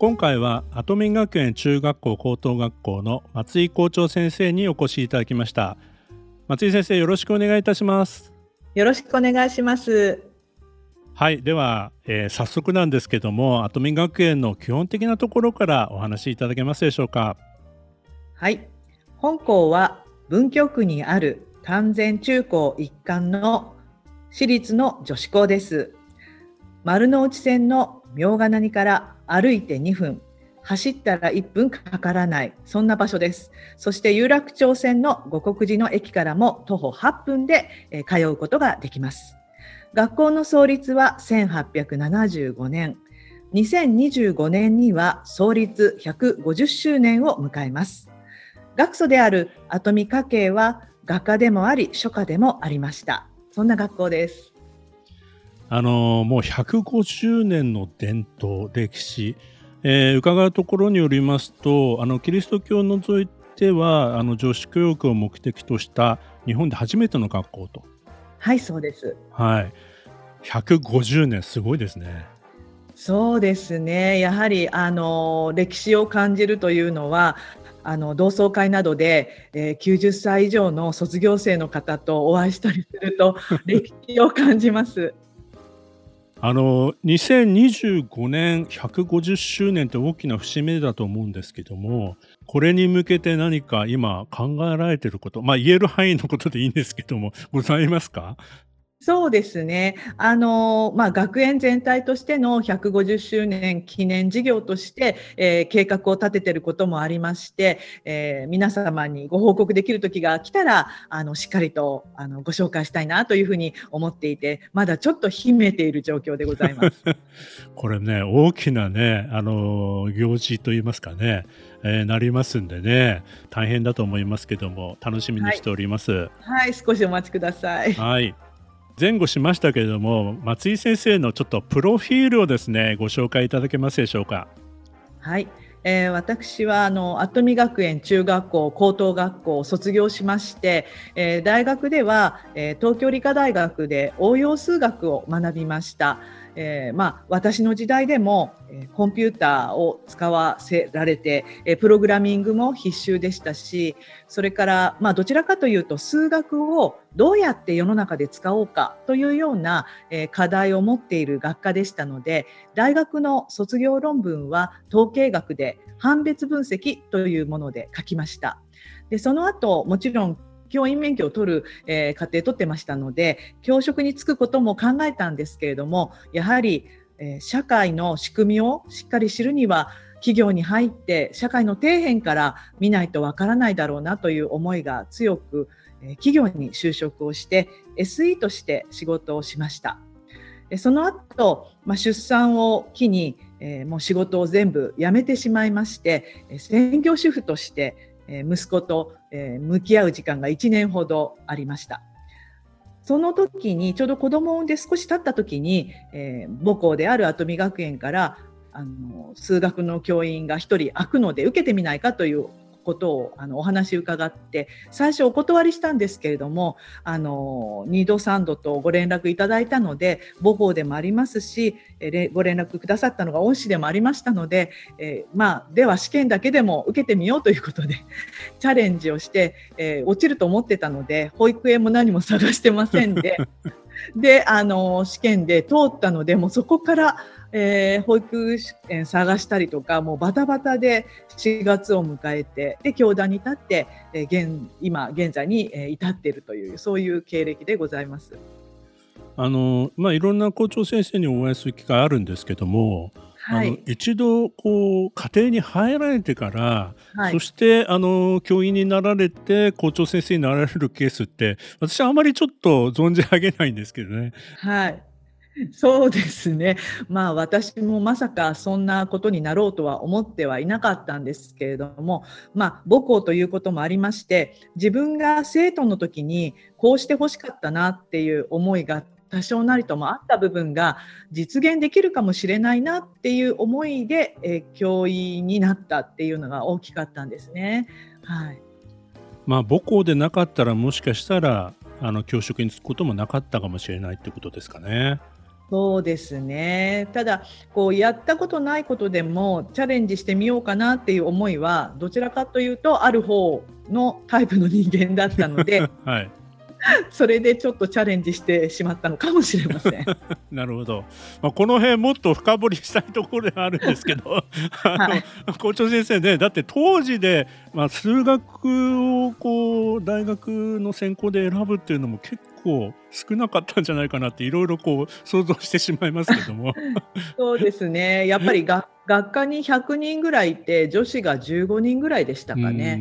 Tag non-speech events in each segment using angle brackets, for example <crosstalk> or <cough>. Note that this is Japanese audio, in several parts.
今回は跡見学園中学校高等学校の松井校長先生にお越しいただきました。松井先生よろしくお願いいたします。よろしくお願いします。はいでは、えー、早速なんですけども跡見学園の基本的なところからお話しいただけますでしょうか。はい。本校は文京区にある丹前中高一貫の私立の女子校です。丸の内線の明ヶ谷から歩いて2分走ったら1分かからない。そんな場所です。そして有楽町線の五国寺の駅からも徒歩8分で通うことができます。学校の創立は1875年。2025年には創立150周年を迎えます。学祖である跡見家系は画家でもあり書家でもありました。そんな学校です。あのもう150年の伝統歴史、えー、伺うところによりますとあのキリスト教を除いてはあの女子教育を目的とした日本で初めての学校と。はいそうです。はい。150年すごいですね。そうですね。やはりあの歴史を感じるというのはあの同窓会などで、えー、90歳以上の卒業生の方とお会いしたりすると <laughs> 歴史を感じます。あの2025年150周年って大きな節目だと思うんですけどもこれに向けて何か今考えられていることまあ言える範囲のことでいいんですけどもございますか？そうですね。あの、まあ、学園全体としての150周年記念事業として、えー、計画を立てていることもありまして、えー、皆様にご報告できる時が来たら、あの、しっかりと、あの、ご紹介したいなというふうに思っていて、まだちょっと秘めている状況でございます。<laughs> これね、大きなね、あの、行事といいますかね、えー、なりますんでね、大変だと思いますけども、楽しみにしております。はい、はい、少しお待ちください。はい。前後しましたけれども松井先生のちょっとプロフィールをですねご紹介いただけますでしょうか？はい、えー、私はあの跡見学園中学校高等学校を卒業しまして、えー、大学では、えー、東京理科大学で応用数学を学びました。えー、まあ、私の時代でも、えコンピューターを使わせられて、えプログラミングも必修でしたしそれから、まあ、どちらかというと数学をどうやって世の中で使おうかというような、え課題を持っている学科でしたので大学の卒業論文は統計学で判別分析というもので書きました。でその後もちろん教員免許を取る、えー、過程取ってましたので教職に就くことも考えたんですけれどもやはり、えー、社会の仕組みをしっかり知るには企業に入って社会の底辺から見ないとわからないだろうなという思いが強く、え企業に就職をして SE として仕事をしました。その後、まあ、出産を機に、えー、もう仕事を全部辞めてしまいまして専業主婦としてえ息子と、え向き合う時間が1年ほどありました。その時にちょうど子供を産んで少し経った時に、えー、母校である跡見学園からあの数学の教員が1人空くので受けてみないかということをあのお話伺って最初お断りしたんですけれどもあの2度3度とご連絡いただいたので母校でもありますしご連絡くださったのが恩師でもありましたので、えー、まあ、では試験だけでも受けてみようということで <laughs> チャレンジをして、えー、落ちると思ってたので保育園も何も探してませんで <laughs> であの試験で通ったのでもうそこからえー、保育園探したりとかもうバタバタで4月を迎えてで教団に立って、えー、現今現在に、えー、至っているというそういう経歴でございます。あのまあ、いろんな校長先生にお会いする機会あるんですけども、はい、あの一度こう家庭に入られてから、はい、そしてあの教員になられて校長先生になられるケースって私はあまりちょっと存じ上げないんですけどね。はい <laughs> そうですね。まあ私もまさかそんなことになろうとは思ってはいなかったんですけれども、まあ母校ということもありまして、自分が生徒の時にこうして欲しかったなっていう思いが多少なりともあった部分が実現できるかもしれないなっていう思いで、え、教員になったっていうのが大きかったんですね。はい。まあ母校でなかったらもしかしたらあの教職に就くこともなかったかもしれないってことですかね。そうですね。ただ、こうやったことないことでもチャレンジしてみようかなっていう思いは、どちらかというとある方のタイプの人間だったので、<laughs> はい、それでちょっとチャレンジしてしまったのかもしれません。<laughs> なるほど。まあ、この辺もっと深掘りしたいところではあるんですけど、<laughs> あの、校長先生ね、だって当時で、まあ、数学をこう大学の専攻で選ぶっていうのも結構少なかったんじゃないかなっていろいろこう想像してしまいますけども。<laughs> そうですね。やっぱり学学科に100人ぐらいいて女子が15人ぐらいでしたかね。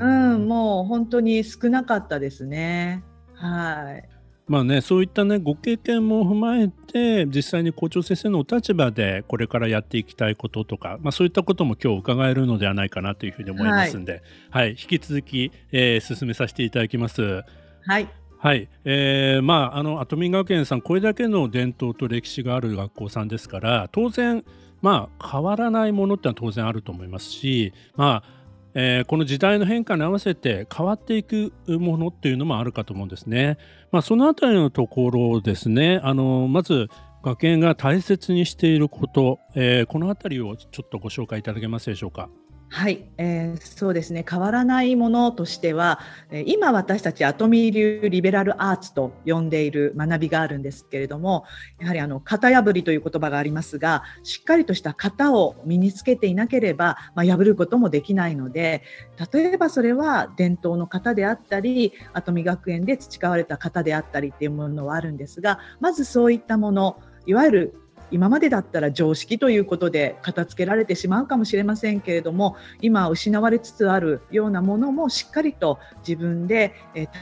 うんもう本当に少なかったですね。はい。まあね、そういったね、ご経験も踏まえて、実際に校長先生のお立場でこれからやっていきたいこととか、まあそういったことも今日伺えるのではないかなというふうに思いますんで、はい、はい、引き続き、えー、進めさせていただきます。はい。はい、えー、まああのアトミン学園さんこれだけの伝統と歴史がある学校さんですから当然まあ変わらないものってのは当然あると思いますしまあえー、この時代の変化に合わせて変わっていくものっていうのもあるかと思うんですね。まあ、そのあたりのところですねあのまず学園が大切にしていること、えー、このあたりをちょっとご紹介いただけますでしょうか。はい、えー、そうですね。変わらないものとしては今私たちアトミー流リベラルアーツと呼んでいる学びがあるんですけれどもやはりあの型破りという言葉がありますがしっかりとした型を身につけていなければ、まあ、破ることもできないので例えばそれは伝統の型であったりアトミ学園で培われた型であったりっていうものはあるんですがまずそういったものいわゆる今までだったら常識ということで片付けられてしまうかもしれませんけれども今失われつつあるようなものもしっかりと自分で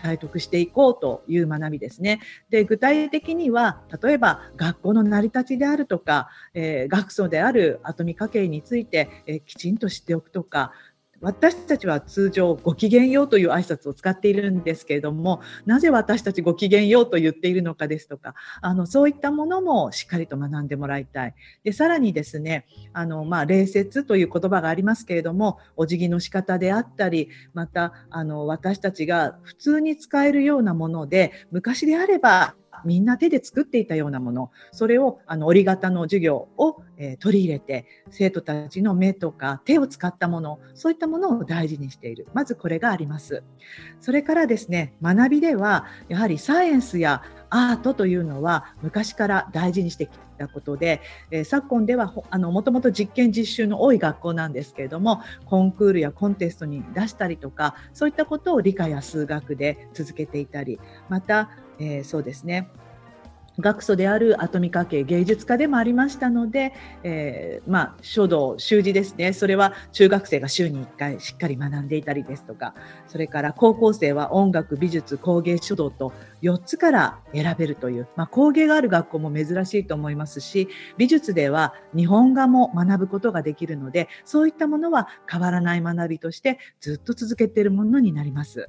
体得していこうという学びですね。で具体的には例えば学校の成り立ちであるとか、えー、学祖であるアトミ家系について、えー、きちんと知っておくとか私たちは通常ごきげんようという挨拶を使っているんですけれどもなぜ私たちごきげんようと言っているのかですとかあのそういったものもしっかりと学んでもらいたい。でさらにですねあの、まあ、礼節という言葉がありますけれどもお辞儀の仕方であったりまたあの私たちが普通に使えるようなもので昔であればみんな手で作っていたようなものそれをあの折り型の授業を、えー、取り入れて生徒たちの目とか手を使ったものそういったものを大事にしている。まずこれがあります。それからですね学びではやはりサイエンスやアートというのは昔から大事にしてきたことで、えー、昨今ではあのもともと実験実習の多い学校なんですけれどもコンクールやコンテストに出したりとかそういったことを理科や数学で続けていたりまたえー、そうですね。学祖であるアトミカ系芸術家でもありましたので、えー、まあ、書道習字ですねそれは中学生が週に1回しっかり学んでいたりですとかそれから高校生は音楽美術工芸書道と4つから選べるという、まあ、工芸がある学校も珍しいと思いますし美術では日本画も学ぶことができるのでそういったものは変わらない学びとしてずっと続けているものになります。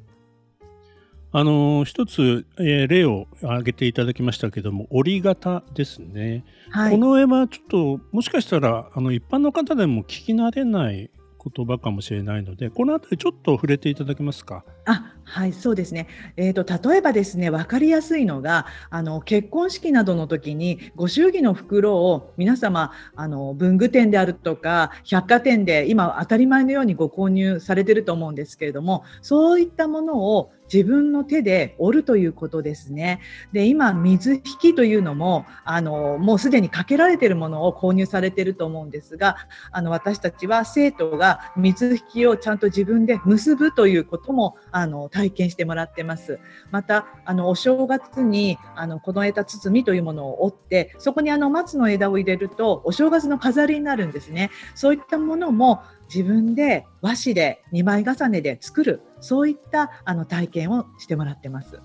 あの一つ、えー、例を挙げていただきましたけども折り型ですね、はい、この絵はちょっともしかしたらあの一般の方でも聞き慣れない言葉かもしれないのでこの辺りちょっと触れていただけますか？あはいそうですね、えーと、例えばですね分かりやすいのがあの結婚式などの時にご祝儀の袋を皆様あの文具店であるとか百貨店で今当たり前のようにご購入されてると思うんですけれどもそういったものを自分の手で折るということですね。で今水引きというのもあのもうすでにかけられているものを購入されていると思うんですがあの私たちは生徒が水引きをちゃんと自分で結ぶということもあの体験してもらってます。またあのお正月にあのこの枝包みというものを折ってそこにあの松の枝を入れるとお正月の飾りになるんですね。そういったものも自分で和紙で2枚重ねで作るそういったあの体験をしてもらってます。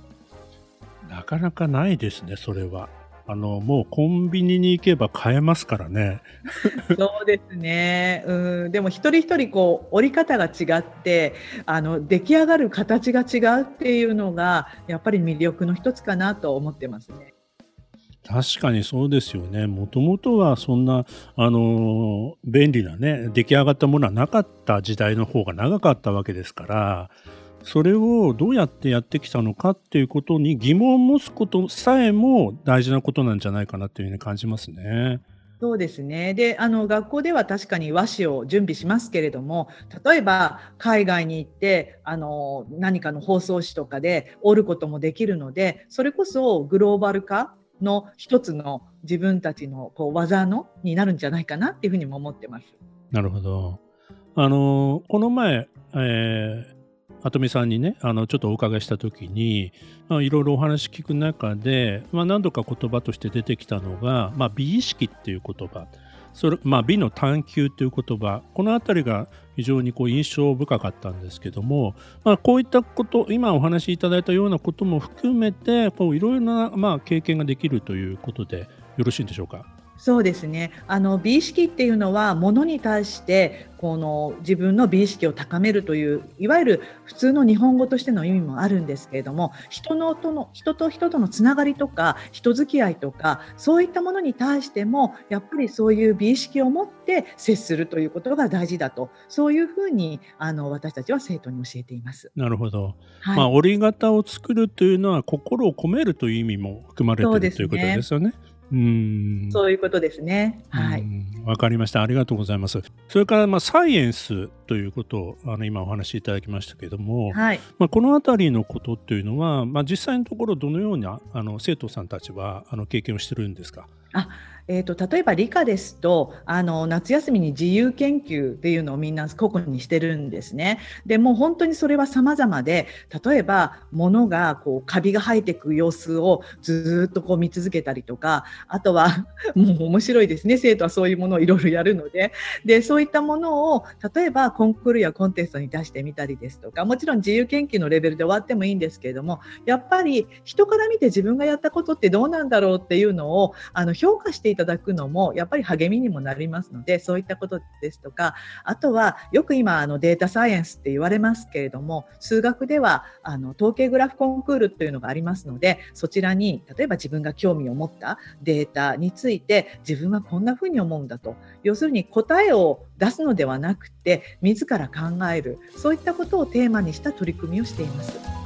なかなかないですね、それは。あの、もうコンビニに行けば買えますからね。<laughs> <laughs> そうですね。うん、でも一人一人こう折り方が違って、あの出来上がる形が違うっていうのがやっぱり魅力の一つかなと思ってますね。確かにそうですよね。もともとはそんな、あの便利なね、出来上がったものはなかった時代の方が長かったわけですから、それをどうやってやってきたのかっていうことに疑問を持つことさえも大事なことなんじゃないかなっていうふうに感じますね。そうですね。で、あの、学校では確かに和紙を準備しますけれども、例えば海外に行って、あの、何かの包装紙とかで折ることもできるので、それこそグローバル化の一つの自分たちのこう技のになるんじゃないかなっていうふうにも思ってます。なるほど。あの、この前、えー、あとみさんにねあのちょっとお伺いした時に、まあ、いろいろお話聞く中で、まあ、何度か言葉として出てきたのが、まあ、美意識っていう言葉それ、まあ、美の探求っていう言葉この辺りが非常にこう印象深かったんですけども、まあ、こういったこと今お話しいただいたようなことも含めていろいろな、まあ、経験ができるということでよろしいんでしょうか？そうですね。あの美意識っていうのはものに対してこの自分の美意識を高めるといういわゆる普通の日本語としての意味もあるんですけれども、人のとの人と人とのつながりとか人付き合いとかそういったものに対してもやっぱりそういう美意識を持って接するということが大事だとそういうふうにあの私たちは生徒に教えています。なるほど。はい、まあ折り型を作るというのは心を込めるという意味も含まれている、ね、ということですよね。うんそういうことですね。はい。わかりました。ありがとうございます。それから、まあ、サイエンスということをあの今お話しいただきましたけれども、はい、まあ、この辺りのことっていうのは、まあ、実際のところどのようなあの生徒さんたちはあの経験をしてるんですか？あえーと、例えば理科ですとあの夏休みに自由研究っていうのをみんな個々にしてるんですね。でもう本当にそれは様々で例えば物がこうカビが生えていく様子をずっとこう見続けたりとかあとは <laughs> もう面白いですね生徒はそういうものをいろいろやるのででそういったものを例えばコンクールやコンテストに出してみたりですとかもちろん自由研究のレベルで終わってもいいんですけれどもやっぱり人から見て自分がやったことってどうなんだろうっていうのをあの評価していただくのもやっぱり励みにもなりますのでそういったことですとかあとはよく今あのデータサイエンスって言われますけれども数学ではあの統計グラフコンクールというのがありますのでそちらに例えば自分が興味を持ったデータについて自分はこんなふうに思うんだと要するに答えを出すのではなくて自ら考えるそういったことをテーマにした取り組みをしています。